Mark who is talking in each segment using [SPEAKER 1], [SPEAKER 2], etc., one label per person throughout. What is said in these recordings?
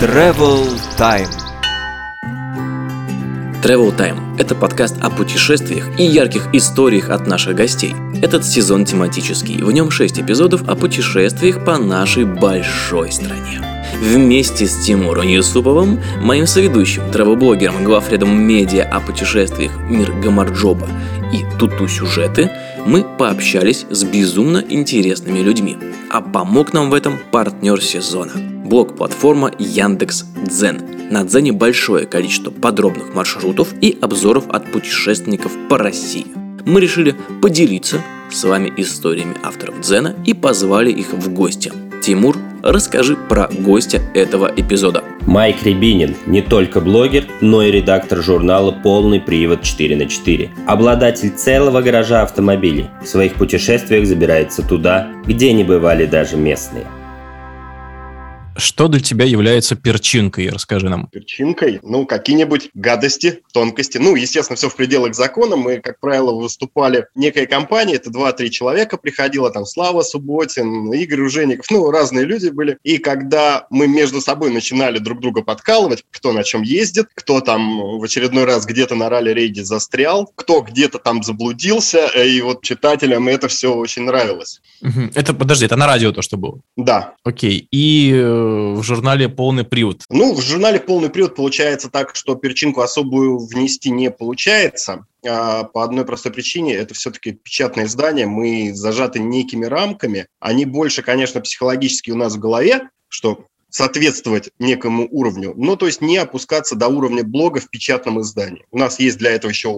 [SPEAKER 1] Travel Time.
[SPEAKER 2] Travel Time – это подкаст о путешествиях и ярких историях от наших гостей. Этот сезон тематический. В нем 6 эпизодов о путешествиях по нашей большой стране. Вместе с Тимуром Юсуповым, моим соведущим, травоблогером, главредом медиа о путешествиях «Мир Гамарджоба» и «Туту сюжеты», мы пообщались с безумно интересными людьми. А помог нам в этом партнер сезона – блог-платформа Яндекс Дзен. На Дзене большое количество подробных маршрутов и обзоров от путешественников по России. Мы решили поделиться с вами историями авторов Дзена и позвали их в гости. Тимур, расскажи про гостя этого эпизода.
[SPEAKER 3] Майк Рябинин не только блогер, но и редактор журнала «Полный привод 4 на 4». Обладатель целого гаража автомобилей. В своих путешествиях забирается туда, где не бывали даже местные –
[SPEAKER 4] что для тебя является перчинкой? Расскажи нам.
[SPEAKER 5] Перчинкой? Ну, какие-нибудь гадости, тонкости. Ну, естественно, все в пределах закона. Мы, как правило, выступали некая компания, это 2-3 человека приходило, там Слава Субботин, Игорь Ужеников, ну, разные люди были. И когда мы между собой начинали друг друга подкалывать, кто на чем ездит, кто там в очередной раз где-то на ралли-рейде застрял, кто где-то там заблудился, э, и вот читателям это все очень нравилось.
[SPEAKER 4] Это, подожди, это на радио то, что было?
[SPEAKER 5] Да.
[SPEAKER 4] Окей. И э, в журнале «Полный привод»?
[SPEAKER 5] Ну, в журнале «Полный привод» получается так, что перчинку особую внести не получается. А по одной простой причине, это все-таки печатное издание, мы зажаты некими рамками. Они больше, конечно, психологически у нас в голове, что соответствовать некому уровню, но то есть не опускаться до уровня блога в печатном издании. У нас есть для этого еще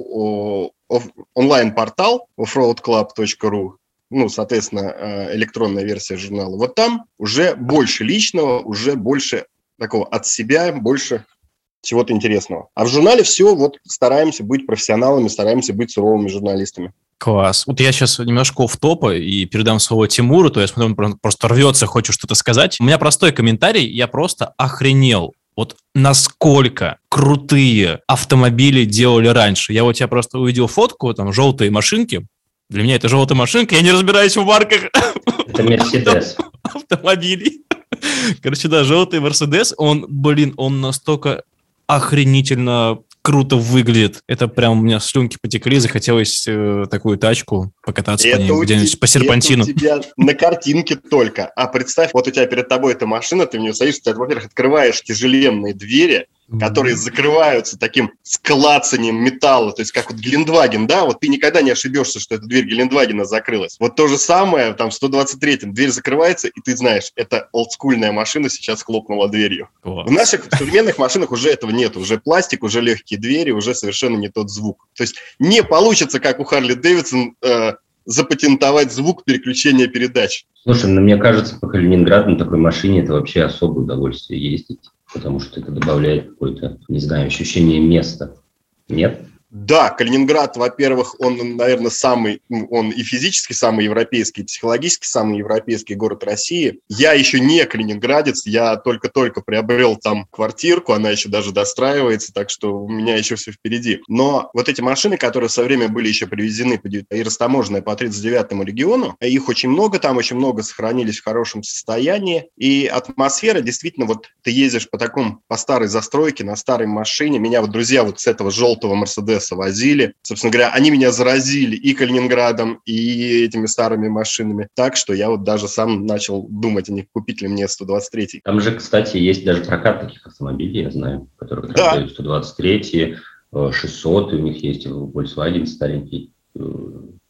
[SPEAKER 5] онлайн-портал offroadclub.ru, ну, соответственно, э, электронная версия журнала. Вот там уже больше личного, уже больше такого от себя, больше чего-то интересного. А в журнале все, вот стараемся быть профессионалами, стараемся быть суровыми журналистами.
[SPEAKER 4] Класс. Вот я сейчас немножко в топа и передам слово Тимуру, то я смотрю, он просто рвется, хочет что-то сказать. У меня простой комментарий, я просто охренел. Вот насколько крутые автомобили делали раньше. Я вот я просто увидел фотку, там, желтые машинки, для меня это желтая машинка, я не разбираюсь в марках.
[SPEAKER 3] Это Мерседес.
[SPEAKER 4] Автомобилей. Короче, да, желтый Мерседес, он, блин, он настолько охренительно круто выглядит. Это прям у меня слюнки потекли, захотелось э, такую тачку покататься это по ней где-нибудь по серпантину.
[SPEAKER 5] Это у тебя на картинке только. А представь, вот у тебя перед тобой эта машина, ты в нее садишься, ты, во-первых, открываешь тяжеленные двери, которые закрываются таким склацанием металла, то есть как вот Гелендваген, да, вот ты никогда не ошибешься, что эта дверь Гелендвагена закрылась. Вот то же самое, там, в 123-м дверь закрывается, и ты знаешь, это олдскульная машина сейчас хлопнула дверью. Класс. В наших современных машинах уже этого нет, уже пластик, уже легкие двери, уже совершенно не тот звук. То есть не получится, как у Харли Дэвидсон, э, запатентовать звук переключения передач.
[SPEAKER 3] Слушай, ну мне кажется, по Калининграду на такой машине это вообще особое удовольствие ездить потому что это добавляет какое-то, не знаю, ощущение места. Нет?
[SPEAKER 5] Да, Калининград, во-первых, он, наверное, самый, он и физически самый европейский, и психологически самый европейский город России. Я еще не калининградец, я только-только приобрел там квартирку, она еще даже достраивается, так что у меня еще все впереди. Но вот эти машины, которые со время были еще привезены и растаможенные по 39-му региону, их очень много, там очень много сохранились в хорошем состоянии, и атмосфера действительно, вот ты ездишь по такому, по старой застройке, на старой машине, меня вот друзья вот с этого желтого Мерседеса Мерседеса возили. Собственно говоря, они меня заразили и Калининградом, и этими старыми машинами. Так что я вот даже сам начал думать, а не купить ли мне 123.
[SPEAKER 3] Там же, кстати, есть даже прокат таких автомобилей, я знаю, которые да. продают 123, 600 у них есть, Volkswagen старенький. Э,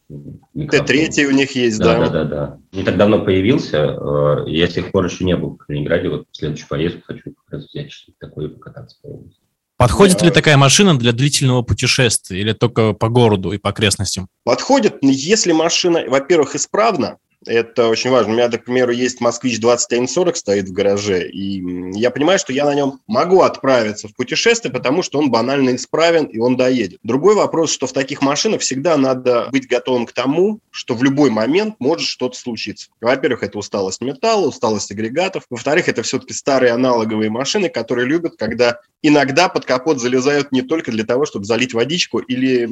[SPEAKER 5] Т-3 у них есть,
[SPEAKER 3] да. Да, да, да, да. Не так давно появился, э, я с тех пор еще не был в Калининграде, вот в следующую поездку хочу как раз взять что-то такое и покататься по области.
[SPEAKER 4] Подходит ли такая машина для длительного путешествия или только по городу и по окрестностям?
[SPEAKER 5] Подходит, если машина, во-первых, исправна, это очень важно. У меня, к примеру, есть «Москвич 2140» стоит в гараже, и я понимаю, что я на нем могу отправиться в путешествие, потому что он банально исправен, и он доедет. Другой вопрос, что в таких машинах всегда надо быть готовым к тому, что в любой момент может что-то случиться. Во-первых, это усталость металла, усталость агрегатов. Во-вторых, это все-таки старые аналоговые машины, которые любят, когда иногда под капот залезают не только для того, чтобы залить водичку или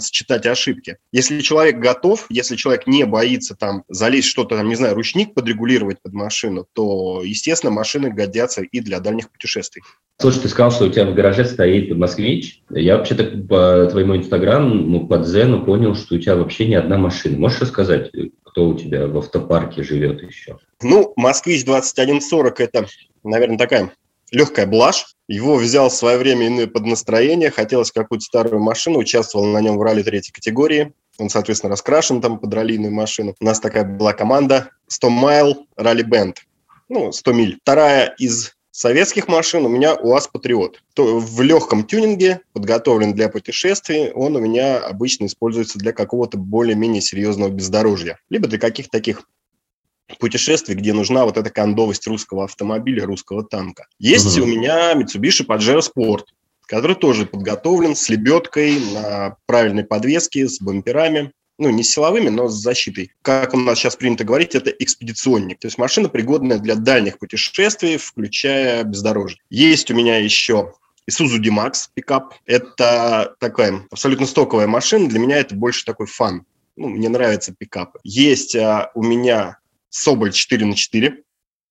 [SPEAKER 5] считать ошибки. Если человек готов, если человек не боится там залезть что-то, там, не знаю, ручник подрегулировать под машину, то, естественно, машины годятся и для дальних путешествий.
[SPEAKER 6] Слушай, ты сказал, что у тебя в гараже стоит москвич. Я вообще-то по твоему инстаграму, ну, по Дзену понял, что у тебя вообще не одна машина. Можешь рассказать, кто у тебя в автопарке живет еще?
[SPEAKER 5] Ну, «Москвич 2140» – это, наверное, такая легкая блажь. Его взял в свое время иное под настроение, хотелось какую-то старую машину, участвовал на нем в ралли третьей категории. Он, соответственно, раскрашен там под раллийную машину. У нас такая была команда 100 Mile Rally Band. Ну, 100 миль. Вторая из советских машин у меня УАЗ Патриот. В легком тюнинге, подготовлен для путешествий, он у меня обычно используется для какого-то более-менее серьезного бездорожья. Либо для каких-то таких путешествий, где нужна вот эта кондовость русского автомобиля, русского танка. Есть
[SPEAKER 6] Мгм.
[SPEAKER 5] у меня Mitsubishi Pajero Sport, который тоже подготовлен с лебедкой на правильной подвеске, с бамперами. Ну, не силовыми, но с защитой. Как у нас сейчас принято говорить, это экспедиционник. То есть машина пригодная для дальних путешествий, включая бездорожье. Есть у меня еще Isuzu D-Max пикап. Это такая абсолютно стоковая машина. Для меня это больше такой фан. Ну, мне нравятся пикапы. Есть а, у меня Соболь 4 на 4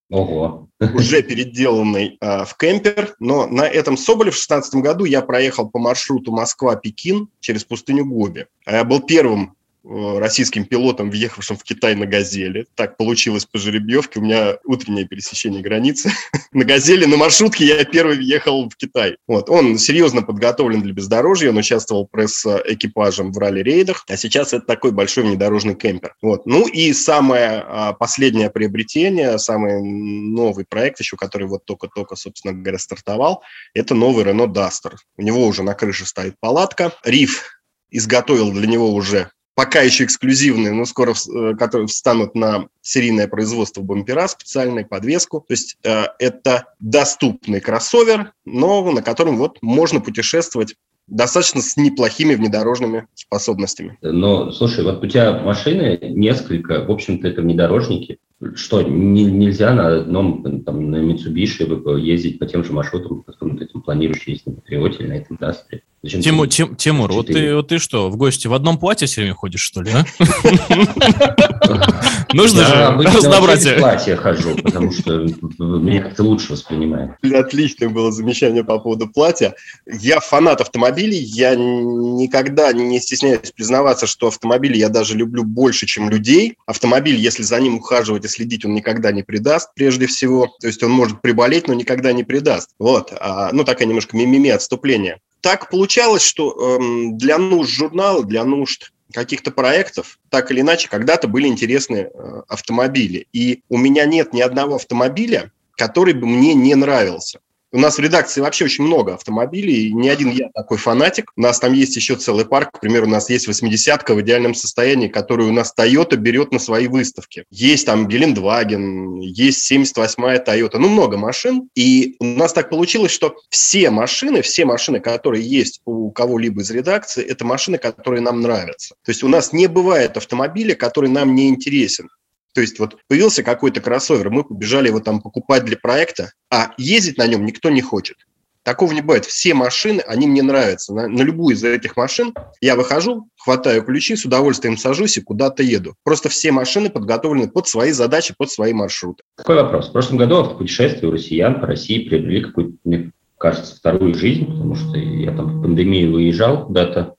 [SPEAKER 6] Ого.
[SPEAKER 5] уже переделанный э, в кемпер, но на этом Соболе в 2016 году я проехал по маршруту Москва-Пекин через пустыню Гоби. А Я был первым российским пилотом, въехавшим в Китай на «Газели». Так получилось по жеребьевке. У меня утреннее пересечение границы. на «Газели» на маршрутке я первый въехал в Китай. Вот. Он серьезно подготовлен для бездорожья. Он участвовал пресс-экипажем в ралли-рейдах. А сейчас это такой большой внедорожный кемпер. Вот. Ну и самое а, последнее приобретение, самый новый проект еще, который вот только-только, собственно говоря, стартовал, это новый Renault Duster. У него уже на крыше стоит палатка. Риф изготовил для него уже пока еще эксклюзивные, но скоро э, которые встанут на серийное производство бампера, специальную подвеску. То есть э, это доступный кроссовер, но на котором вот можно путешествовать достаточно с неплохими внедорожными способностями.
[SPEAKER 6] Но, слушай, вот у тебя машины несколько, в общем-то, это внедорожники. Что, не- нельзя на одном, там, на Mitsubishi ездить по тем же маршрутам, по которым ты там планируешь ездить на Патриоте или на этом Дастре? Зачем
[SPEAKER 4] Тиму-
[SPEAKER 6] ты-
[SPEAKER 4] Тим- Тимур, вот ты, вот ты что, в гости в одном платье все время ходишь, что ли, а? Нужно
[SPEAKER 6] Я
[SPEAKER 4] же
[SPEAKER 6] обычно вообще без
[SPEAKER 4] разнообразие.
[SPEAKER 6] платья хожу, потому что меня как-то лучше воспринимает.
[SPEAKER 5] Отличное было замечание по поводу платья. Я фанат автомобилей, я никогда не стесняюсь признаваться, что автомобили я даже люблю больше, чем людей. Автомобиль, если за ним ухаживать и следить, он никогда не предаст, прежде всего. То есть он может приболеть, но никогда не предаст. Вот. А, ну, такая немножко мимими отступление. Так получалось, что эм, для нужд журнала, для нужд каких-то проектов, так или иначе, когда-то были интересны э, автомобили. И у меня нет ни одного автомобиля, который бы мне не нравился. У нас в редакции вообще очень много автомобилей, и не один я такой фанатик. У нас там есть еще целый парк. К примеру, у нас есть 80-ка в идеальном состоянии, которую у нас Toyota берет на свои выставки. Есть там Гелендваген, есть 78-я Toyota, ну много машин. И у нас так получилось, что все машины, все машины, которые есть у кого-либо из редакции, это машины, которые нам нравятся. То есть у нас не бывает автомобиля, который нам не интересен. То есть вот появился какой-то кроссовер, мы побежали его там покупать для проекта, а ездить на нем никто не хочет. Такого не бывает. Все машины, они мне нравятся. На, на любую из этих машин я выхожу, хватаю ключи, с удовольствием сажусь и куда-то еду. Просто все машины подготовлены под свои задачи, под свои маршруты.
[SPEAKER 6] Такой вопрос. В прошлом году автопутешествия у россиян по России приобрели какую-то, мне кажется, вторую жизнь, потому что я там в пандемию выезжал куда-то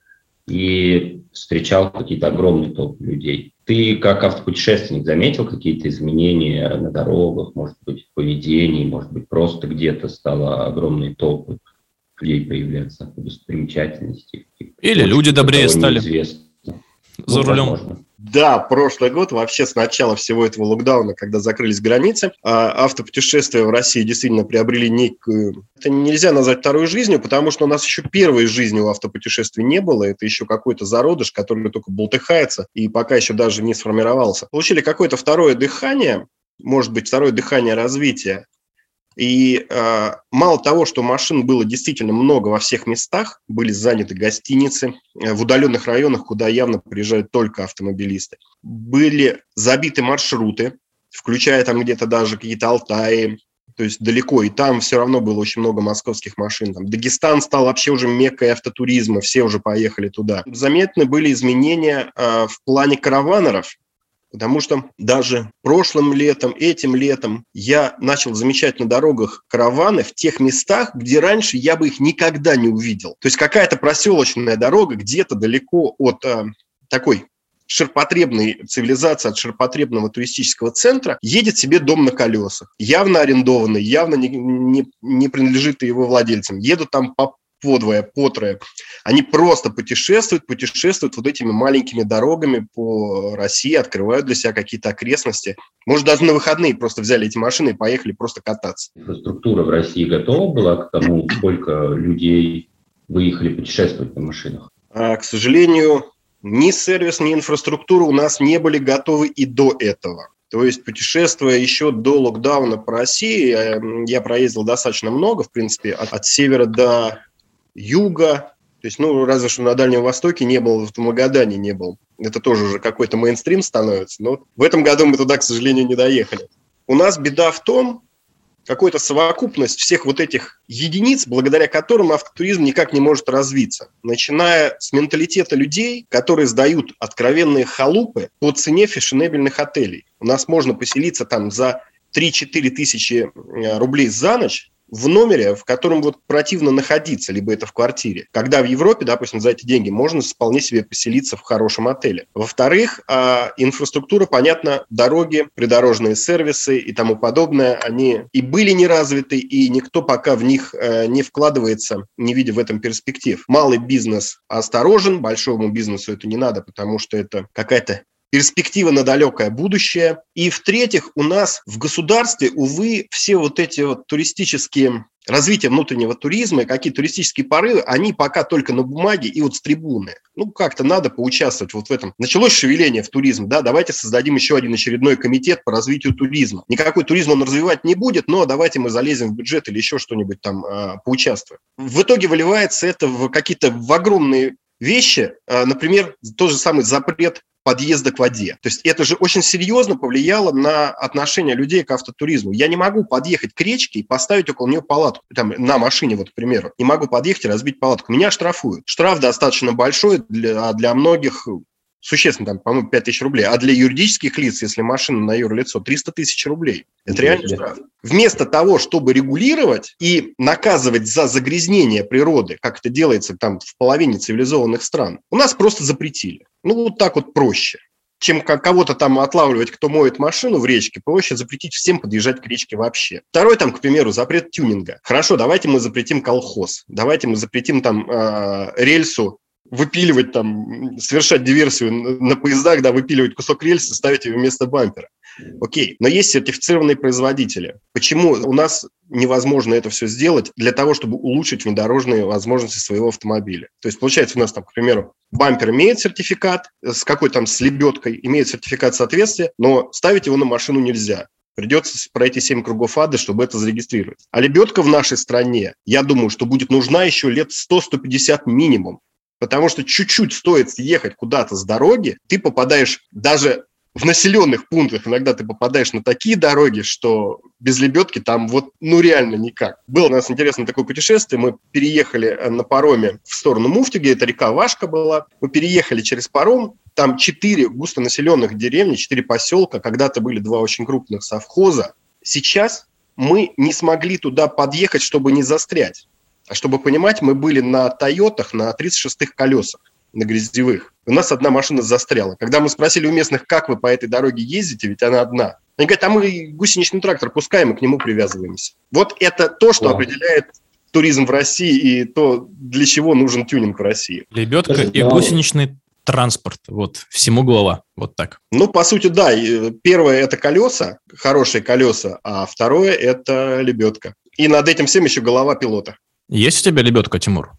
[SPEAKER 6] и встречал какие-то огромные толпы людей. Ты, как автопутешественник, заметил какие-то изменения на дорогах, может быть, в поведении, может быть, просто где-то стало огромные толпы людей появляться, достопримечательностей?
[SPEAKER 4] Или люди добрее стали
[SPEAKER 6] неизвестно.
[SPEAKER 4] за
[SPEAKER 6] Ну,
[SPEAKER 4] рулем.
[SPEAKER 6] возможно.
[SPEAKER 5] Да, прошлый год, вообще с начала всего этого локдауна, когда закрылись границы, а, автопутешествия в России действительно приобрели некую... Это нельзя назвать второй жизнью, потому что у нас еще первой жизни у автопутешествий не было. Это еще какой-то зародыш, который только болтыхается и пока еще даже не сформировался. Получили какое-то второе дыхание, может быть, второе дыхание развития. И э, мало того, что машин было действительно много во всех местах, были заняты гостиницы, э, в удаленных районах, куда явно приезжают только автомобилисты, были забиты маршруты, включая там где-то даже какие-то Алтаи, то есть далеко, и там все равно было очень много московских машин. Там Дагестан стал вообще уже меккой автотуризма, все уже поехали туда. Заметны были изменения э, в плане караванеров, Потому что даже прошлым летом, этим летом я начал замечать на дорогах караваны в тех местах, где раньше я бы их никогда не увидел. То есть какая-то проселочная дорога где-то далеко от э, такой ширпотребной цивилизации, от ширпотребного туристического центра, едет себе дом на колесах. Явно арендованный, явно не, не, не принадлежит его владельцам. Едут там по подвое, потрое. Они просто путешествуют, путешествуют вот этими маленькими дорогами по России, открывают для себя какие-то окрестности. Может, даже на выходные просто взяли эти машины и поехали просто кататься.
[SPEAKER 6] Инфраструктура в России готова была к тому, сколько людей выехали путешествовать на машинах?
[SPEAKER 5] А, к сожалению, ни сервис, ни инфраструктура у нас не были готовы и до этого. То есть, путешествуя еще до локдауна по России, э, я проездил достаточно много, в принципе, от, от севера до юга, то есть, ну, разве что на Дальнем Востоке не был, в Магадане не был. Это тоже уже какой-то мейнстрим становится. Но в этом году мы туда, к сожалению, не доехали. У нас беда в том, какая-то совокупность всех вот этих единиц, благодаря которым автотуризм никак не может развиться. Начиная с менталитета людей, которые сдают откровенные халупы по цене фешенебельных отелей. У нас можно поселиться там за 3-4 тысячи э, рублей за ночь, в номере, в котором вот противно находиться, либо это в квартире. Когда в Европе, допустим, за эти деньги можно вполне себе поселиться в хорошем отеле. Во-вторых, а, инфраструктура, понятно, дороги, придорожные сервисы и тому подобное, они и были не развиты, и никто пока в них э, не вкладывается, не видя в этом перспектив. Малый бизнес осторожен, большому бизнесу это не надо, потому что это какая-то перспектива на далекое будущее. И в-третьих, у нас в государстве, увы, все вот эти вот туристические развитие внутреннего туризма и какие туристические порывы, они пока только на бумаге и вот с трибуны. Ну, как-то надо поучаствовать вот в этом. Началось шевеление в туризм, да, давайте создадим еще один очередной комитет по развитию туризма. Никакой туризм он развивать не будет, но давайте мы залезем в бюджет или еще что-нибудь там э, поучаствуем. В итоге выливается это в какие-то в огромные вещи, э, например, тот же самый запрет подъезда к воде. То есть это же очень серьезно повлияло на отношение людей к автотуризму. Я не могу подъехать к речке и поставить около нее палатку, там, на машине, вот, к примеру. Не могу подъехать и разбить палатку. Меня штрафуют. Штраф достаточно большой для, для многих существенно, там, по-моему, 5 тысяч рублей, а для юридических лиц, если машина на юрлицо, 300 тысяч рублей. Это реально штраф. Вместо того, чтобы регулировать и наказывать за загрязнение природы, как это делается там в половине цивилизованных стран, у нас просто запретили. Ну, вот так вот проще чем кого-то там отлавливать, кто моет машину в речке, проще запретить всем подъезжать к речке вообще. Второй там, к примеру, запрет тюнинга. Хорошо, давайте мы запретим колхоз, давайте мы запретим там э, рельсу выпиливать там, совершать диверсию на поездах, да, выпиливать кусок рельса, ставить его вместо бампера. Окей, но есть сертифицированные производители. Почему у нас невозможно это все сделать для того, чтобы улучшить внедорожные возможности своего автомобиля? То есть, получается, у нас там, к примеру, бампер имеет сертификат, с какой там с лебедкой, имеет сертификат соответствия, но ставить его на машину нельзя. Придется пройти 7 кругов ада, чтобы это зарегистрировать. А лебедка в нашей стране, я думаю, что будет нужна еще лет 100-150 минимум. Потому что чуть-чуть стоит съехать куда-то с дороги, ты попадаешь даже в населенных пунктах иногда ты попадаешь на такие дороги, что без лебедки там вот ну реально никак. Было у нас интересное такое путешествие. Мы переехали э, на пароме в сторону Муфти, где это река Вашка была. Мы переехали через паром. Там четыре густонаселенных деревни, четыре поселка. Когда-то были два очень крупных совхоза. Сейчас мы не смогли туда подъехать, чтобы не застрять. А чтобы понимать, мы были на Тойотах на 36-х колесах, на грязевых. У нас одна машина застряла. Когда мы спросили у местных, как вы по этой дороге ездите, ведь она одна. Они говорят, а мы гусеничный трактор пускаем и к нему привязываемся. Вот это то, что wow. определяет туризм в России и то, для чего нужен тюнинг в России.
[SPEAKER 4] Лебедка и гусеничный транспорт. Вот, всему голова. Вот так.
[SPEAKER 5] Ну, по сути, да. Первое – это колеса, хорошие колеса, а второе – это лебедка. И над этим всем еще голова пилота.
[SPEAKER 4] Есть у тебя лебедка, Тимур?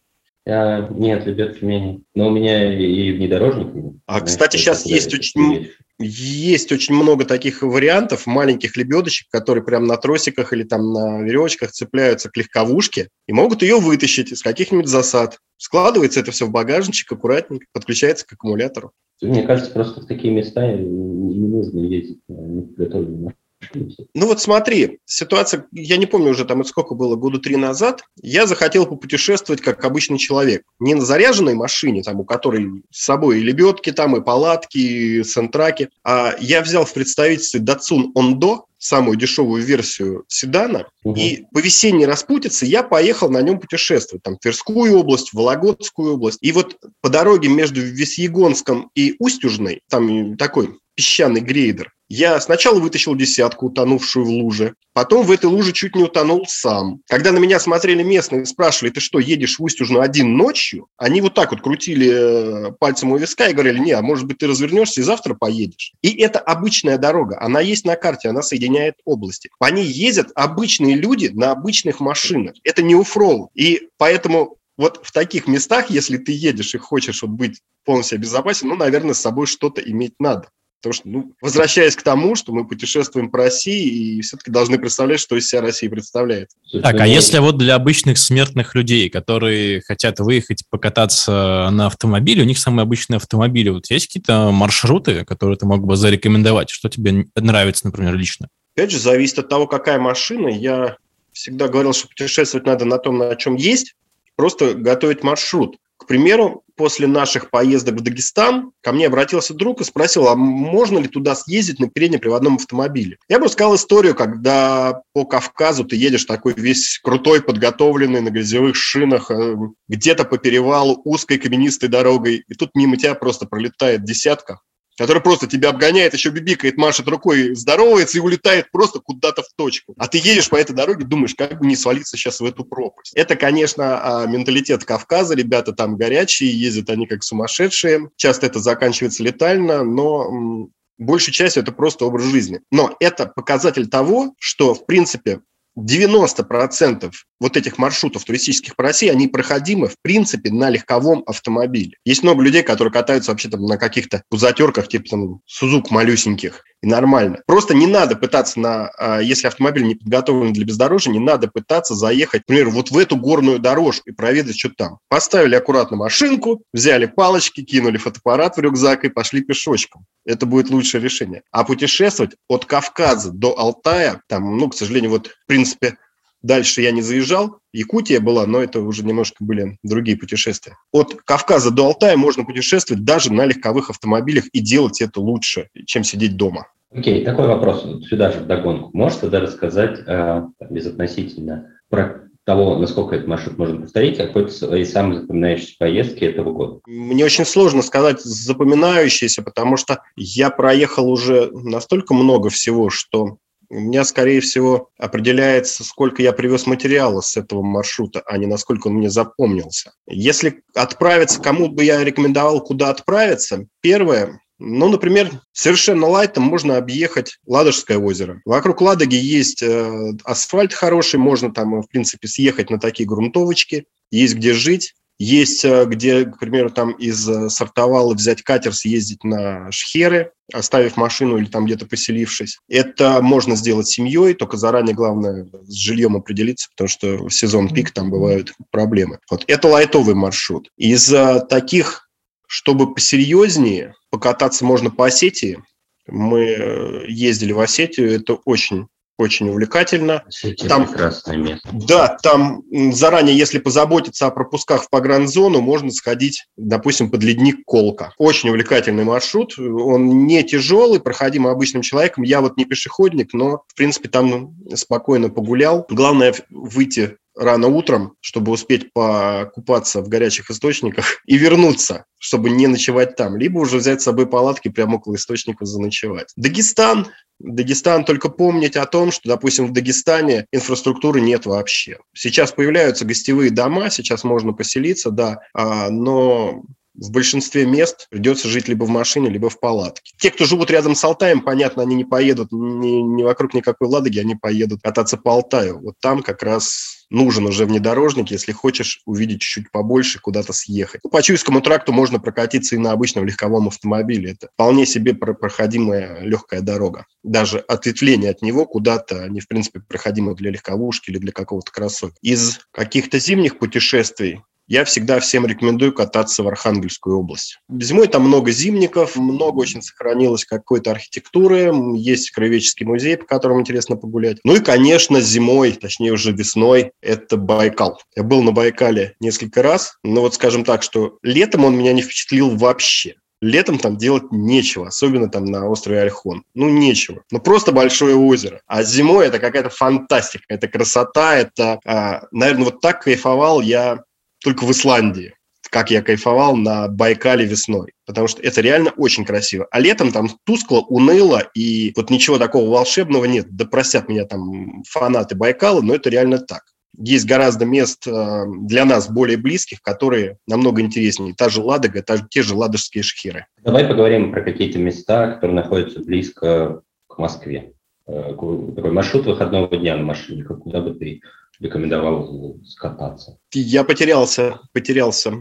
[SPEAKER 6] А, нет, лебедки у меня нет. Но у меня и внедорожник.
[SPEAKER 5] А, знаешь, кстати, сейчас есть очень, есть очень много таких вариантов маленьких лебедочек, которые прям на тросиках или там на веревочках цепляются к легковушке и могут ее вытащить из каких-нибудь засад. Складывается это все в багажничек аккуратненько, подключается к аккумулятору.
[SPEAKER 6] Мне кажется, просто в такие места не нужно ездить на неподготовленной машине.
[SPEAKER 5] Ну вот смотри, ситуация, я не помню уже там сколько было, года три назад, я захотел попутешествовать как обычный человек. Не на заряженной машине, там, у которой с собой и лебедки там, и палатки, и сентраки, а я взял в представительстве Datsun Ondo, самую дешевую версию седана,
[SPEAKER 6] Мгм.
[SPEAKER 5] и по весенней распутице я поехал на нем путешествовать. Там Тверскую область, Вологодскую область. И вот по дороге между Весьегонском и Устюжной, там такой песчаный грейдер, я сначала вытащил десятку, утонувшую в луже, потом в этой луже чуть не утонул сам. Когда на меня смотрели местные и спрашивали, ты что, едешь в Устюжну один ночью? Они вот так вот крутили э, пальцем у виска и говорили, не, а может быть ты развернешься и завтра поедешь. И это обычная дорога, она есть на карте, она соединяет области. По ней ездят обычные люди на обычных машинах. Это не оффроуд. И поэтому вот в таких местах, если ты едешь и хочешь вот быть полностью обезопасен, ну, наверное, с собой что-то иметь надо. Потому что, ну, возвращаясь к тому, что мы путешествуем по России и все-таки должны представлять, что из себя Россия представляет.
[SPEAKER 4] Так, а если вот для обычных смертных людей, которые хотят выехать покататься на автомобиле, у них самые обычные автомобили, вот есть какие-то маршруты, которые ты мог бы зарекомендовать? Что тебе нравится, например, лично?
[SPEAKER 5] Опять же, зависит от того, какая машина. Я всегда говорил, что путешествовать надо на том, на чем есть, просто готовить маршрут. К примеру, после наших поездок в Дагестан ко мне обратился друг и спросил, а можно ли туда съездить на переднеприводном автомобиле? Я бы рассказал историю, когда по Кавказу ты едешь такой весь крутой, подготовленный на грязевых шинах, э, где-то по перевалу узкой каменистой дорогой, и тут мимо тебя просто пролетает десятка, который просто тебя обгоняет, еще бибикает, машет рукой, здоровается и улетает просто куда-то в точку. А ты едешь по этой дороге, думаешь, как бы не свалиться сейчас в эту пропасть. Это, конечно, а, менталитет Кавказа. Ребята там горячие, ездят они как сумасшедшие. Часто это заканчивается летально, но большей частью это просто образ жизни. Но это показатель того, что, в принципе, 90% вот этих маршрутов туристических по России, они проходимы, в принципе, на легковом автомобиле. Есть много людей, которые катаются вообще там на каких-то пузатерках, типа там Сузук малюсеньких, и нормально. Просто не надо пытаться на, а, если автомобиль не подготовлен для бездорожья, не надо пытаться заехать, например, вот в эту горную дорожку и проведать, что там. Поставили аккуратно машинку, взяли палочки, кинули фотоаппарат в рюкзак и пошли пешочком. Это будет лучшее решение. А путешествовать от Кавказа до Алтая, там, ну, к сожалению, вот, в принципе, Дальше я не заезжал, Якутия была, но это уже немножко были другие путешествия. От Кавказа до Алтая можно путешествовать даже на легковых автомобилях и делать это лучше, чем сидеть дома.
[SPEAKER 6] Окей, такой вопрос сюда же вдогонку. Можешь тогда рассказать э, безотносительно про того, насколько этот маршрут можно повторить, какой-то свои самые запоминающиеся поездки этого года?
[SPEAKER 5] Мне очень сложно сказать запоминающиеся, потому что я проехал уже настолько много всего, что у меня, скорее всего, определяется, сколько я привез материала с этого маршрута, а не насколько он мне запомнился. Если отправиться, кому бы я рекомендовал, куда отправиться, первое, ну, например, совершенно лайтом можно объехать Ладожское озеро. Вокруг Ладоги есть э, асфальт хороший, можно там, в принципе, съехать на такие грунтовочки, есть где жить. Есть, э, где, к примеру, там из э, Сартовала взять катер, съездить на Шхеры, оставив машину или там где-то поселившись. Это можно сделать семьей, только заранее главное с жильем определиться, потому что в сезон пик там бывают проблемы. Вот это лайтовый маршрут. Из э, таких чтобы посерьезнее, покататься можно по Осетии. Мы ездили в Осетию, это очень очень увлекательно.
[SPEAKER 6] Осетия
[SPEAKER 5] Там-
[SPEAKER 6] прекрасное место.
[SPEAKER 5] Да, там заранее, если позаботиться о пропусках в погранзону, можно сходить, допустим, под ледник Колка. Очень увлекательный маршрут, он не тяжелый, проходим обычным человеком. Я вот не пешеходник, но, в принципе, там спокойно погулял. Главное выйти рано утром, чтобы успеть покупаться в горячих источниках и вернуться, чтобы не ночевать там, либо уже взять с собой палатки прямо около источника заночевать. Дагестан. Дагестан только помнить о том, что, допустим, в Дагестане инфраструктуры нет вообще. Сейчас появляются гостевые дома, сейчас можно поселиться, да, а, но в большинстве мест придется жить либо в машине, либо в палатке. Те, кто живут рядом с Алтаем, понятно, они не поедут ни, ни вокруг никакой Ладоги, они поедут кататься по Алтаю. Вот там как раз нужен уже внедорожник, если хочешь увидеть чуть побольше, куда-то съехать. Ну, по Чуйскому тракту можно прокатиться и на обычном легковом автомобиле. Это вполне себе про- проходимая легкая дорога. Даже ответвление от него куда-то, они, в принципе, проходимы для легковушки или для какого-то кроссовки. Из каких-то зимних путешествий я всегда всем рекомендую кататься в Архангельскую область. Зимой там много зимников, много очень сохранилось какой-то архитектуры, есть краеведческий музей, по которому интересно погулять. Ну и, конечно, зимой, точнее уже весной, это Байкал. Я был на Байкале несколько раз, но вот скажем так, что летом он меня не впечатлил вообще. Летом там делать нечего, особенно там на острове Альхон. Ну, нечего. Ну, просто большое озеро. А зимой это какая-то фантастика, это красота, это, а, наверное, вот так кайфовал я только в Исландии как я кайфовал на Байкале весной, потому что это реально очень красиво. А летом там тускло, уныло, и вот ничего такого волшебного нет. Да простят меня там фанаты Байкала, но это реально так. Есть гораздо мест э, для нас более близких, которые намного интереснее. Та же Ладога, та, те же ладожские шхеры.
[SPEAKER 6] Давай поговорим про какие-то места, которые находятся близко к Москве. Э, такой маршрут выходного дня на машине, куда бы ты рекомендовал скататься?
[SPEAKER 5] Я потерялся, потерялся.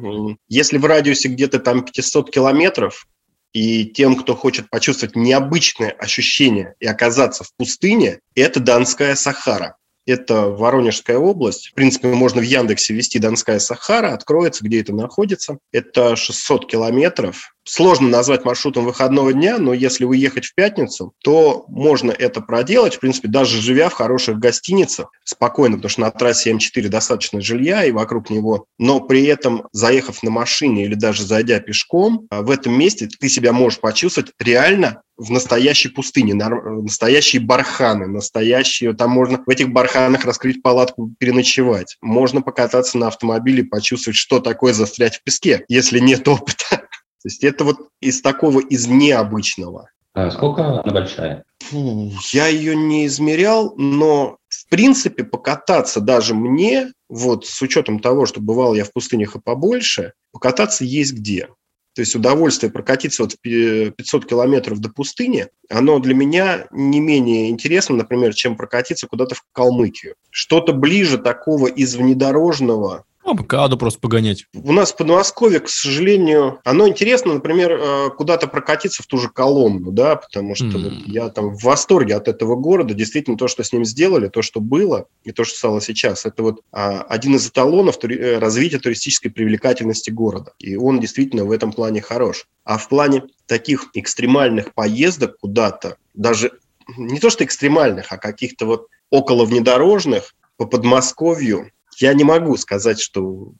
[SPEAKER 5] Если в радиусе где-то там 500 километров, и тем, кто хочет почувствовать необычное ощущение и оказаться в пустыне, это Донская Сахара. Это Воронежская область. В принципе, можно в Яндексе ввести Донская Сахара, откроется, где это находится. Это 600 километров. Сложно назвать маршрутом выходного дня, но если уехать в пятницу, то можно это проделать, в принципе, даже живя в хороших гостиницах, спокойно, потому что на трассе М4 достаточно жилья и вокруг него, но при этом, заехав на машине или даже зайдя пешком, в этом месте ты себя можешь почувствовать реально в настоящей пустыне, настоящие барханы, настоящие, там можно в этих барханах раскрыть палатку, переночевать. Можно покататься на автомобиле, почувствовать, что такое застрять в песке, если нет опыта. То есть это вот из такого, из необычного.
[SPEAKER 6] А сколько она большая?
[SPEAKER 5] Фу, я ее не измерял, но в принципе покататься даже мне, вот с учетом того, что бывал я в пустынях и побольше, покататься есть где. То есть удовольствие прокатиться вот 500 километров до пустыни, оно для меня не менее интересно, например, чем прокатиться куда-то в Калмыкию. Что-то ближе такого из внедорожного,
[SPEAKER 4] ну, МКАДу просто погонять.
[SPEAKER 5] У нас в Подмосковье, к сожалению, оно интересно, например, э, куда-то прокатиться в ту же Коломну, да, потому что mm. вот я там в восторге от этого города. Действительно, то, что с ним сделали, то, что было и то, что стало сейчас, это вот а, один из эталонов тури- э, развития туристической привлекательности города. И он действительно в этом плане хорош. А в плане таких экстремальных поездок куда-то, даже не то что экстремальных, а каких-то вот около внедорожных, по Подмосковью, я не могу сказать, что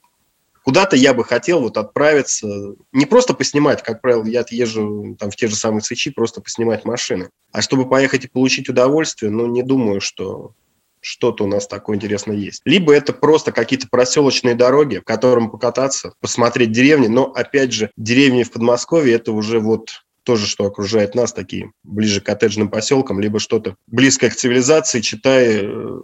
[SPEAKER 5] куда-то я бы хотел вот отправиться, не просто поснимать, как правило, я езжу там в те же самые свечи, просто поснимать машины, а чтобы поехать и получить удовольствие, ну, не думаю, что что-то у нас такое интересное есть. Либо это просто какие-то проселочные дороги, в котором покататься, посмотреть деревни, но, опять же, деревни в Подмосковье – это уже вот тоже, что окружает нас, такие ближе к коттеджным поселкам, либо что-то близкое к цивилизации, читая э,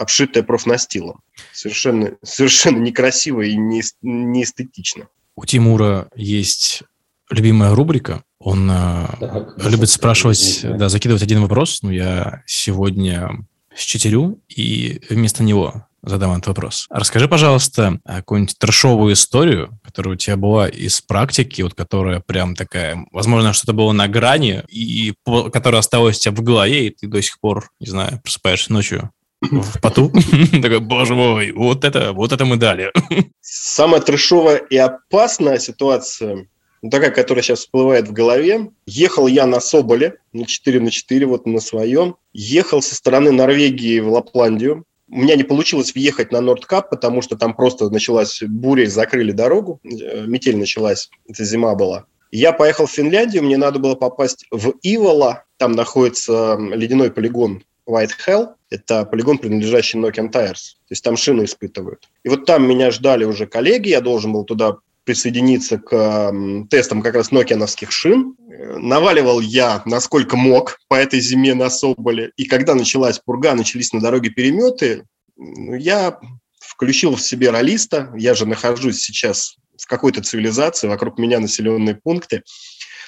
[SPEAKER 5] обшитая профнастилом. Совершенно, совершенно некрасиво и не, не эстетично.
[SPEAKER 4] У Тимура есть любимая рубрика. Он э, так, любит спрашивать, да, закидывать один вопрос. Но я сегодня счетерю и вместо него задам этот вопрос. Расскажи, пожалуйста, какую-нибудь трешовую историю, которая у тебя была из практики, вот которая прям такая, возможно, что-то было на грани, и которая осталась у тебя в голове, и ты до сих пор, не знаю, просыпаешься ночью в поту. Такой, боже мой, вот это, вот это мы дали.
[SPEAKER 5] Самая трешовая и опасная ситуация, ну, такая, которая сейчас всплывает в голове. Ехал я на Соболе, на 4 на 4, вот на своем. Ехал со стороны Норвегии в Лапландию. У меня не получилось въехать на Нордкап, потому что там просто началась буря, закрыли дорогу, э, метель началась, это зима была. Я поехал в Финляндию, мне надо было попасть в Ивола, там находится ледяной полигон White Hell. Это полигон, принадлежащий Nokian Tires. То есть там шины испытывают. И вот там меня ждали уже коллеги, я должен был туда присоединиться к тестам как раз нокиановских шин. Наваливал я насколько мог по этой зиме на Соболе. И когда началась пурга, начались на дороге переметы, я включил в себе ролиста. Я же нахожусь сейчас в какой-то цивилизации, вокруг меня населенные пункты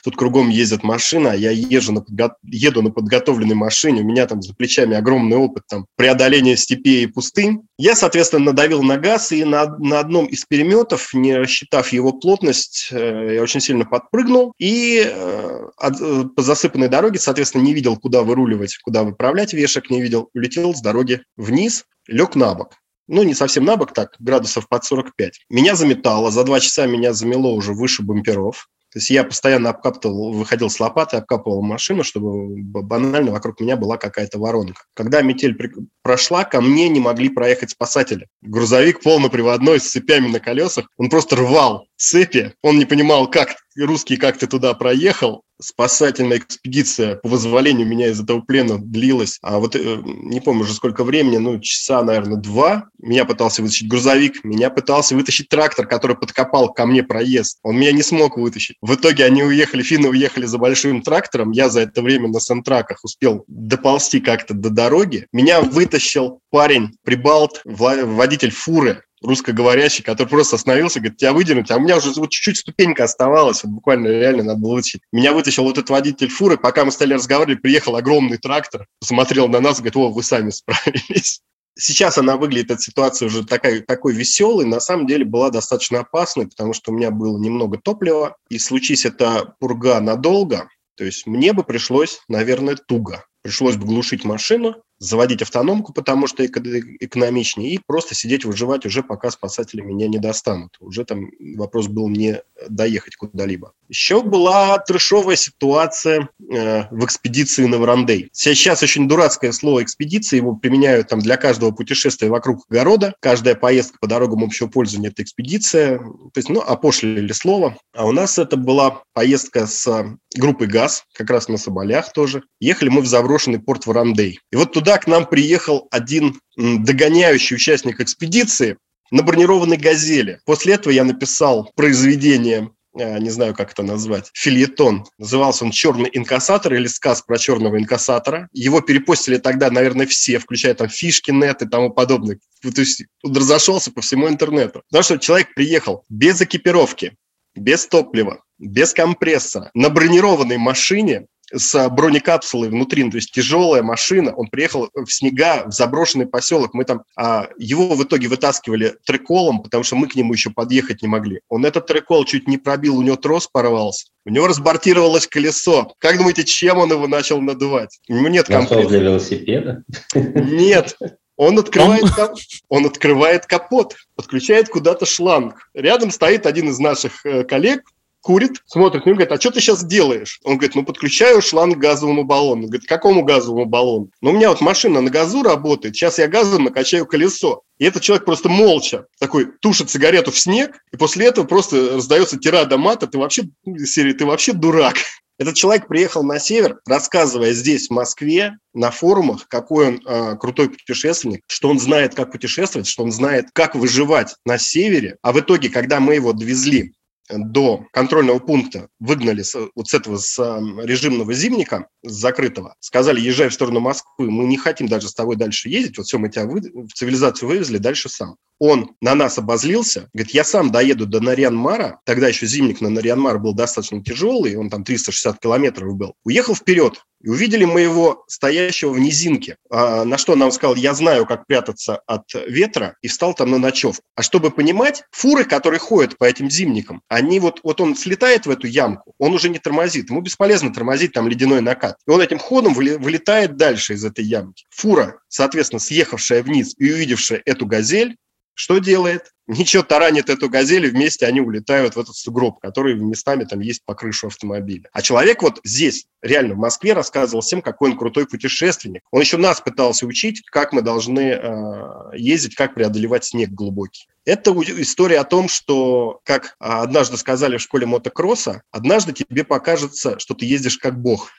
[SPEAKER 5] тут кругом ездят машины, а я езжу на подго... еду на подготовленной машине, у меня там за плечами огромный опыт там, преодоления степей и пустынь. Я, соответственно, надавил на газ, и на, на одном из переметов, не рассчитав его плотность, э, я очень сильно подпрыгнул, и э, от, э, по засыпанной дороге, соответственно, не видел, куда выруливать, куда выправлять вешек, не видел, улетел с дороги вниз, лег на бок. ну, не совсем на бок, так, градусов под 45. Меня заметало, за два часа меня замело уже выше бамперов. То есть я постоянно обкапывал, выходил с лопатой, обкапывал машину, чтобы банально вокруг меня была какая-то воронка. Когда метель прошла, ко мне не могли проехать спасатели. Грузовик полноприводной с цепями на колесах, он просто рвал цепи. Он не понимал, как русский как ты туда проехал. Спасательная экспедиция по вызволению меня из этого плена длилась. А вот э, не помню уже сколько времени, ну, часа, наверное, два. Меня пытался вытащить грузовик, меня пытался вытащить трактор, который подкопал ко мне проезд. Он меня не смог вытащить. В итоге они уехали, финны уехали за большим трактором. Я за это время на сантраках успел доползти как-то до дороги. Меня вытащил парень, прибалт, водитель фуры русскоговорящий, который просто остановился, говорит, тебя выдернуть, а у меня уже вот чуть-чуть ступенька оставалась, вот буквально реально надо было вытащить. Меня вытащил вот этот водитель фуры, пока мы стали разговаривать, приехал огромный трактор, посмотрел на нас, говорит, о, вы сами справились. Сейчас она выглядит, эта ситуация уже такая, такой веселой, на самом деле была достаточно опасной, потому что у меня было немного топлива, и случись это пурга надолго, то есть мне бы пришлось, наверное, туго. Пришлось бы глушить машину, заводить автономку, потому что экономичнее, и просто сидеть выживать уже пока спасатели меня не достанут. Уже там вопрос был не доехать куда-либо. Еще была трешовая ситуация э, в экспедиции на Варандей. Сейчас очень дурацкое слово экспедиция, его применяют там для каждого путешествия вокруг города. Каждая поездка по дорогам общего пользования – это экспедиция. То есть, ну, опошлили слово. А у нас это была поездка с группой ГАЗ, как раз на Соболях тоже. Ехали мы в заброшенный порт Варандей. И вот туда к нам приехал один догоняющий участник экспедиции на бронированной «Газели». После этого я написал произведение э, не знаю, как это назвать, фильетон. Назывался он «Черный инкассатор» или «Сказ про черного инкассатора». Его перепостили тогда, наверное, все, включая там фишки, нет и тому подобное. То есть он разошелся по всему интернету. Потому что человек приехал без экипировки, без топлива, без компрессора, на бронированной машине с бронекапсулой внутри, ну, то есть тяжелая машина. Он приехал в снега, в заброшенный поселок. Мы там а, его в итоге вытаскивали треколом, потому что мы к нему еще подъехать не могли. Он этот трекол чуть не пробил, у него трос порвался. У него разбортировалось колесо. Как думаете, чем он его начал надувать? У него нет
[SPEAKER 6] комплекта. для велосипеда?
[SPEAKER 5] Нет. Он открывает, кап... он открывает капот, подключает куда-то шланг. Рядом стоит один из наших э, коллег, курит, смотрит на него, говорит, а что ты сейчас делаешь? Он говорит, ну, подключаю шланг к газовому баллону. Он говорит, какому газовому баллону? Ну, у меня вот машина на газу работает, сейчас я газом накачаю колесо. И этот человек просто молча такой тушит сигарету в снег, и после этого просто раздается тирада мата, ты вообще, серии, ты вообще дурак. Этот человек приехал на север, рассказывая здесь, в Москве, на форумах, какой он э, крутой путешественник, что он знает, как путешествовать, что он знает, как выживать на севере. А в итоге, когда мы его довезли до контрольного пункта выгнали с, вот с этого с режимного зимника, с закрытого, сказали, езжай в сторону Москвы, мы не хотим даже с тобой дальше ездить, вот все, мы тебя вы, в цивилизацию вывезли, дальше сам. Он на нас обозлился, говорит, я сам доеду до Нарьян-Мара, тогда еще зимник на Нарьян-Мар был достаточно тяжелый, он там 360 километров был, уехал вперед, и увидели мы его стоящего в низинке, а, на что нам сказал, я знаю, как прятаться от ветра, и встал там на ночевку. А чтобы понимать, фуры, которые ходят по этим зимникам, они вот, вот он слетает в эту ямку, он уже не тормозит, ему бесполезно тормозить там ледяной накат. И он этим ходом вылетает дальше из этой ямки. Фура, соответственно, съехавшая вниз и увидевшая эту газель, что делает? Ничего таранит эту газель, и вместе они улетают в этот сугроб, который местами там есть по крышу автомобиля. А человек вот здесь, реально в Москве, рассказывал всем, какой он крутой путешественник. Он еще нас пытался учить, как мы должны э, ездить, как преодолевать снег глубокий. Это история о том, что, как однажды сказали в школе мотокросса, однажды тебе покажется, что ты ездишь как бог.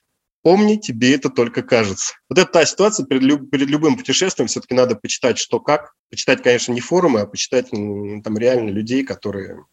[SPEAKER 5] Помни, тебе это только кажется. Вот это та ситуация, перед, люб, перед любым путешествием все-таки надо почитать, что как. Почитать, конечно, не форумы, а почитать там реально людей, которые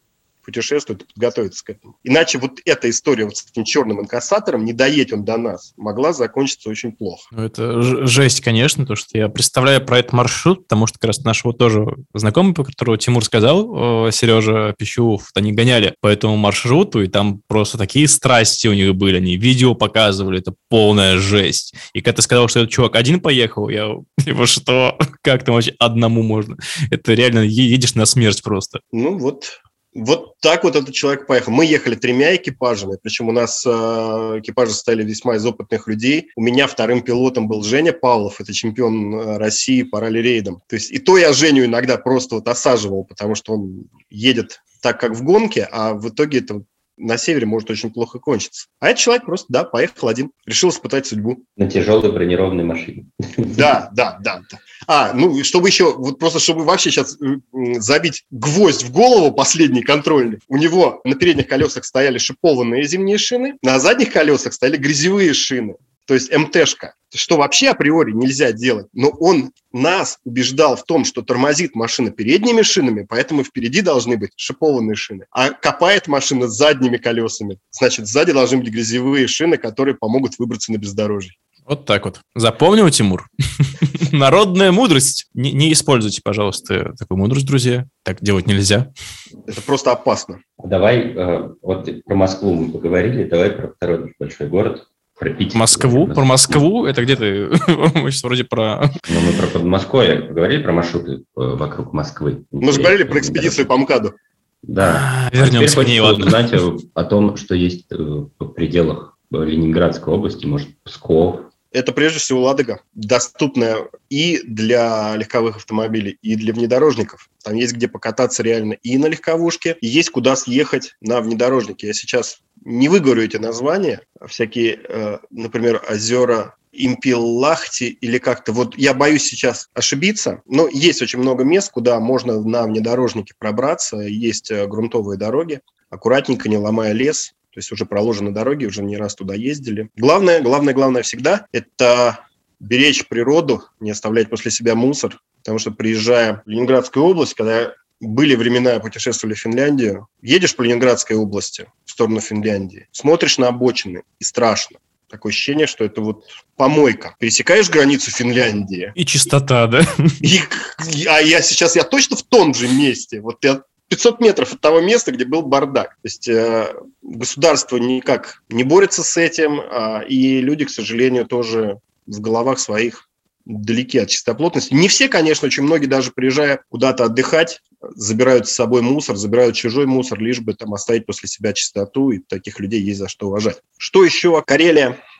[SPEAKER 5] путешествует подготовиться к этому. Иначе вот эта история вот с этим черным инкассатором, не доедет он до нас, могла закончиться очень плохо.
[SPEAKER 4] Ну, это жесть, конечно, то, что я представляю про этот маршрут, потому что как раз нашего тоже знакомого, по которого Тимур сказал, Сережа Пищув, они гоняли по этому маршруту, и там просто такие страсти у них были, они видео показывали, это полная жесть. И когда ты сказал, что этот чувак один поехал, я, типа, что? Как там вообще одному можно? Это реально едешь на смерть просто.
[SPEAKER 5] Ну вот, Вот так вот этот человек поехал. Мы ехали тремя экипажами, причем у нас э, экипажи состояли весьма из опытных людей. У меня вторым пилотом был Женя Павлов, это чемпион э, России по ралли-рейдам. То есть и то я Женю иногда просто вот осаживал, потому что он едет так, как в гонке, а в итоге это на севере может очень плохо кончиться. А этот человек просто, да, поехал один, решил испытать судьбу.
[SPEAKER 6] На тяжелой бронированной машине.
[SPEAKER 5] Да, да, да. да. А, ну, чтобы еще, вот просто чтобы вообще сейчас забить гвоздь в голову, последний контрольный, у него на передних колесах стояли шипованные зимние шины, на задних колесах стояли грязевые шины то есть МТшка, что вообще априори нельзя делать. Но он нас убеждал в том, что тормозит машина передними шинами, поэтому впереди должны быть шипованные шины. А копает машина задними колесами. Значит, сзади должны быть грязевые шины, которые помогут выбраться на бездорожье.
[SPEAKER 4] Вот так вот. Запомнил, Тимур? Народная мудрость. Не, не используйте, пожалуйста, такую мудрость, друзья. Так делать нельзя.
[SPEAKER 5] Это просто опасно.
[SPEAKER 6] Давай, э, вот про Москву мы поговорили, давай про второй большой город.
[SPEAKER 4] Про Питер. Москву? Про Москву? Это где ты? Мы сейчас вроде про...
[SPEAKER 6] Ну, мы про Подмосковье говорили про маршруты э, вокруг Москвы.
[SPEAKER 5] Мы же говорили про экспедицию по МКАДу.
[SPEAKER 6] Да.
[SPEAKER 4] А, вернемся к ней, ладно.
[SPEAKER 6] узнать о том, что есть э, в пределах Ленинградской области, может, Псков,
[SPEAKER 5] это прежде всего Ладога, доступная и для легковых автомобилей, и для внедорожников. Там есть где покататься реально и на легковушке, и есть куда съехать на внедорожнике. Я сейчас не выговорю эти названия, всякие, э, например, озера Импиллахти или как-то. Вот я боюсь сейчас ошибиться, но есть очень много мест, куда можно на внедорожнике пробраться. Есть э, грунтовые дороги, аккуратненько, не ломая лес. То есть уже проложены дороги, уже не раз туда ездили. Главное, главное, главное всегда – это беречь природу, не оставлять после себя мусор. Потому что приезжая в Ленинградскую область, когда были времена, путешествовали в Финляндию, едешь по Ленинградской области в сторону Финляндии, смотришь на обочины, и страшно. Такое ощущение, что это вот помойка. Пересекаешь границу Финляндии.
[SPEAKER 4] И чистота, да?
[SPEAKER 5] И, а я сейчас, я точно в том же месте. Вот я 500 метров от того места, где был бардак. То есть э, государство никак не борется с этим, э, и люди, к сожалению, тоже в головах своих далеки от чистоплотности. Не все, конечно, очень многие даже приезжая куда-то отдыхать, забирают с собой мусор, забирают чужой мусор, лишь бы там оставить после себя чистоту, и таких людей есть за что уважать. Что еще? Карелия в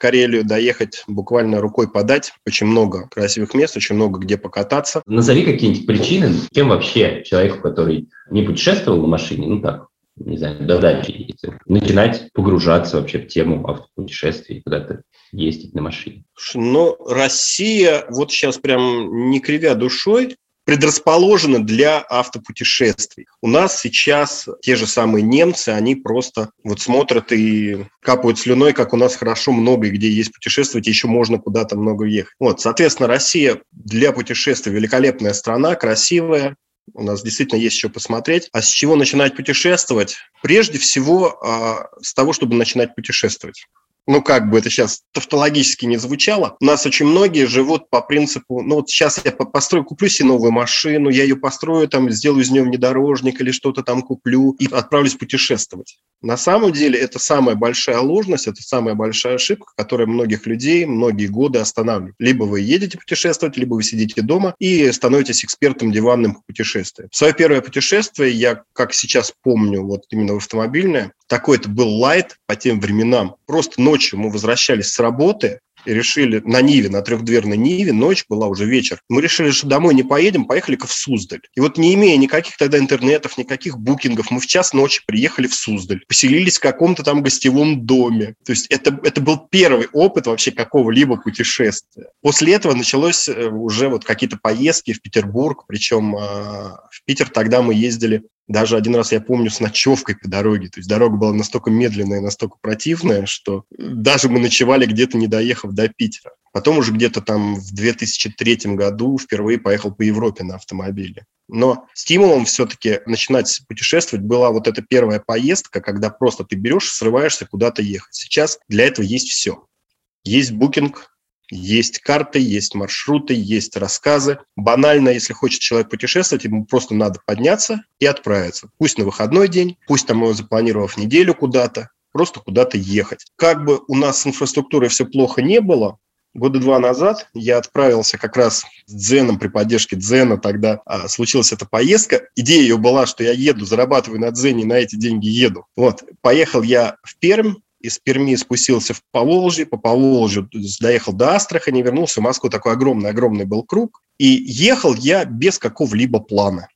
[SPEAKER 5] Карелию доехать, буквально рукой подать. Очень много красивых мест, очень много где покататься.
[SPEAKER 6] Назови какие-нибудь причины, кем вообще человеку, который не путешествовал на машине, ну так, не знаю, до дачи начинать погружаться вообще в тему автопутешествий, куда-то ездить на машине?
[SPEAKER 5] Ну, Россия, вот сейчас прям не кривя душой, предрасположена для автопутешествий. У нас сейчас те же самые немцы, они просто вот смотрят и капают слюной, как у нас хорошо много, и где есть путешествовать, еще можно куда-то много ехать. Вот, соответственно, Россия для путешествий великолепная страна, красивая, у нас действительно есть еще посмотреть. А с чего начинать путешествовать? Прежде всего, а, с того, чтобы начинать путешествовать ну, как бы это сейчас тавтологически не звучало, у нас очень многие живут по принципу, ну, вот сейчас я построю, куплю себе новую машину, я ее построю, там, сделаю из нее внедорожник или что-то там куплю и отправлюсь путешествовать. На самом деле это самая большая ложность, это самая большая ошибка, которая многих людей многие годы останавливает. Либо вы едете путешествовать, либо вы сидите дома и становитесь экспертом диванным по путешествиям. Свое первое путешествие я, как сейчас помню, вот именно в автомобильное, такой это был лайт по тем временам. Просто ночью мы возвращались с работы, и решили на Ниве, на трехдверной Ниве, ночь была уже вечер. Мы решили, что домой не поедем, поехали-ка в Суздаль. И вот не имея никаких тогда интернетов, никаких букингов, мы в час ночи приехали в Суздаль, поселились в каком-то там гостевом доме. То есть это, это был первый опыт вообще какого-либо путешествия. После этого началось э, уже вот какие-то поездки в Петербург, причем э, в Питер тогда мы ездили даже один раз я помню с ночевкой по дороге. То есть дорога была настолько медленная, настолько противная, что даже мы ночевали где-то, не доехав до Питера. Потом уже где-то там в 2003 году впервые поехал по Европе на автомобиле. Но стимулом все-таки начинать путешествовать была вот эта первая поездка, когда просто ты берешь, срываешься куда-то ехать. Сейчас для этого есть все. Есть букинг, есть карты, есть маршруты, есть рассказы. Банально, если хочет человек путешествовать, ему просто надо подняться и отправиться. Пусть на выходной день, пусть там его запланировав неделю куда-то, просто куда-то ехать. Как бы у нас с инфраструктурой все плохо не было, года два назад я отправился как раз с Дзеном при поддержке Дзена тогда а, случилась эта поездка. Идея ее была, что я еду, зарабатываю на Дзене, на эти деньги еду. Вот, поехал я в Пермь, из Перми спустился в Поволжье, по Поволжью доехал до Астрахани, вернулся в Москву. Такой огромный-огромный был круг. И ехал я без какого-либо плана.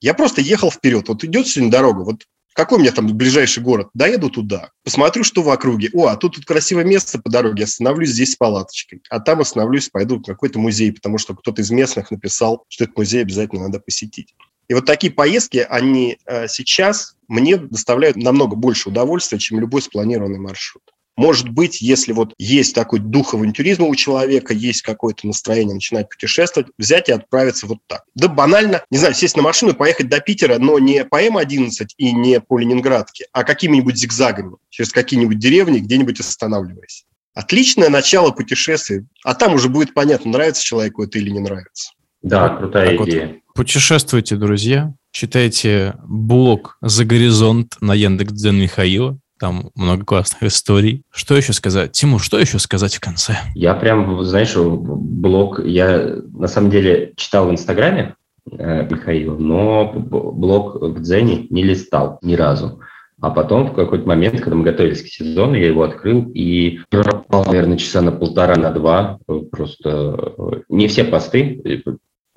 [SPEAKER 5] Я просто ехал вперед. Вот идет сегодня дорога, вот какой у меня там ближайший город? Доеду туда, посмотрю, что в округе. О, а тут, тут красивое место по дороге, остановлюсь здесь с палаточкой. А там остановлюсь, пойду в какой-то музей, потому что кто-то из местных написал, что этот музей обязательно надо посетить. И вот такие поездки, они э, сейчас мне доставляют намного больше удовольствия, чем любой спланированный маршрут. Может быть, если вот есть такой дух авантюризма у человека, есть какое-то настроение начинать путешествовать, взять и отправиться вот так. Да банально, не знаю, сесть на машину и поехать до Питера, но не по М11 и не по Ленинградке, а какими-нибудь зигзагами, через какие-нибудь деревни, где-нибудь останавливаясь. Отличное начало путешествия, а там уже будет понятно, нравится человеку это или не нравится.
[SPEAKER 6] Да, крутая
[SPEAKER 4] Так
[SPEAKER 6] идея.
[SPEAKER 4] Вот, путешествуйте, друзья. Читайте блог «За горизонт» на Яндекс.Дзен Михаила. Там много классных историй. Что еще сказать? Тимур, что еще сказать в конце?
[SPEAKER 6] Я прям, знаешь, блог, я на самом деле читал в Инстаграме э, Михаила, но блог в Дзене не листал ни разу. А потом в какой-то момент, когда мы готовились к сезону, я его открыл и пропал, наверное, часа на полтора, на два. Просто не все посты, э,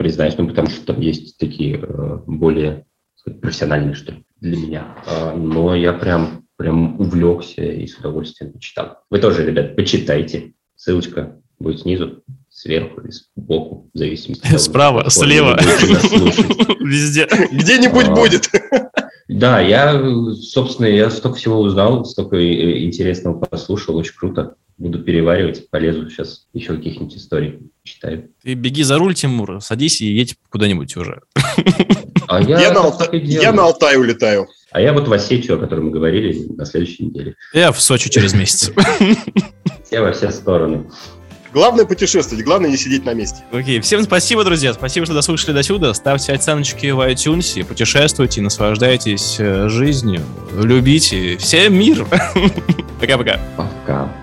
[SPEAKER 6] признаюсь, ну, потому что там есть такие э, более сказать, профессиональные, что ли, для меня. А, но я прям прям увлекся и с удовольствием почитал. Вы тоже, ребят, почитайте. Ссылочка будет снизу, сверху или сбоку, в зависимости от
[SPEAKER 4] Справа, слева. Везде.
[SPEAKER 5] Где-нибудь
[SPEAKER 6] А.
[SPEAKER 5] будет.
[SPEAKER 6] Да, я, собственно, я столько всего узнал, столько э, интересного послушал, очень круто. Буду переваривать, полезу сейчас еще каких-нибудь историй читаю.
[SPEAKER 4] Ты беги за руль, Тимур, садись и едь куда-нибудь уже.
[SPEAKER 6] А я,
[SPEAKER 5] Я на, Алта- я на Алтай улетаю.
[SPEAKER 6] А я вот в Осетию, о которой мы говорили, на следующей неделе.
[SPEAKER 4] Я в Сочи через месяц.
[SPEAKER 6] Все во все стороны.
[SPEAKER 5] Главное путешествовать, главное не сидеть на месте.
[SPEAKER 4] Окей, всем спасибо, друзья. Спасибо, что дослушали до сюда. Ставьте оценочки в iTunes, путешествуйте, наслаждайтесь э, жизнью, любите. Всем мир! Пока-пока.
[SPEAKER 6] Пока.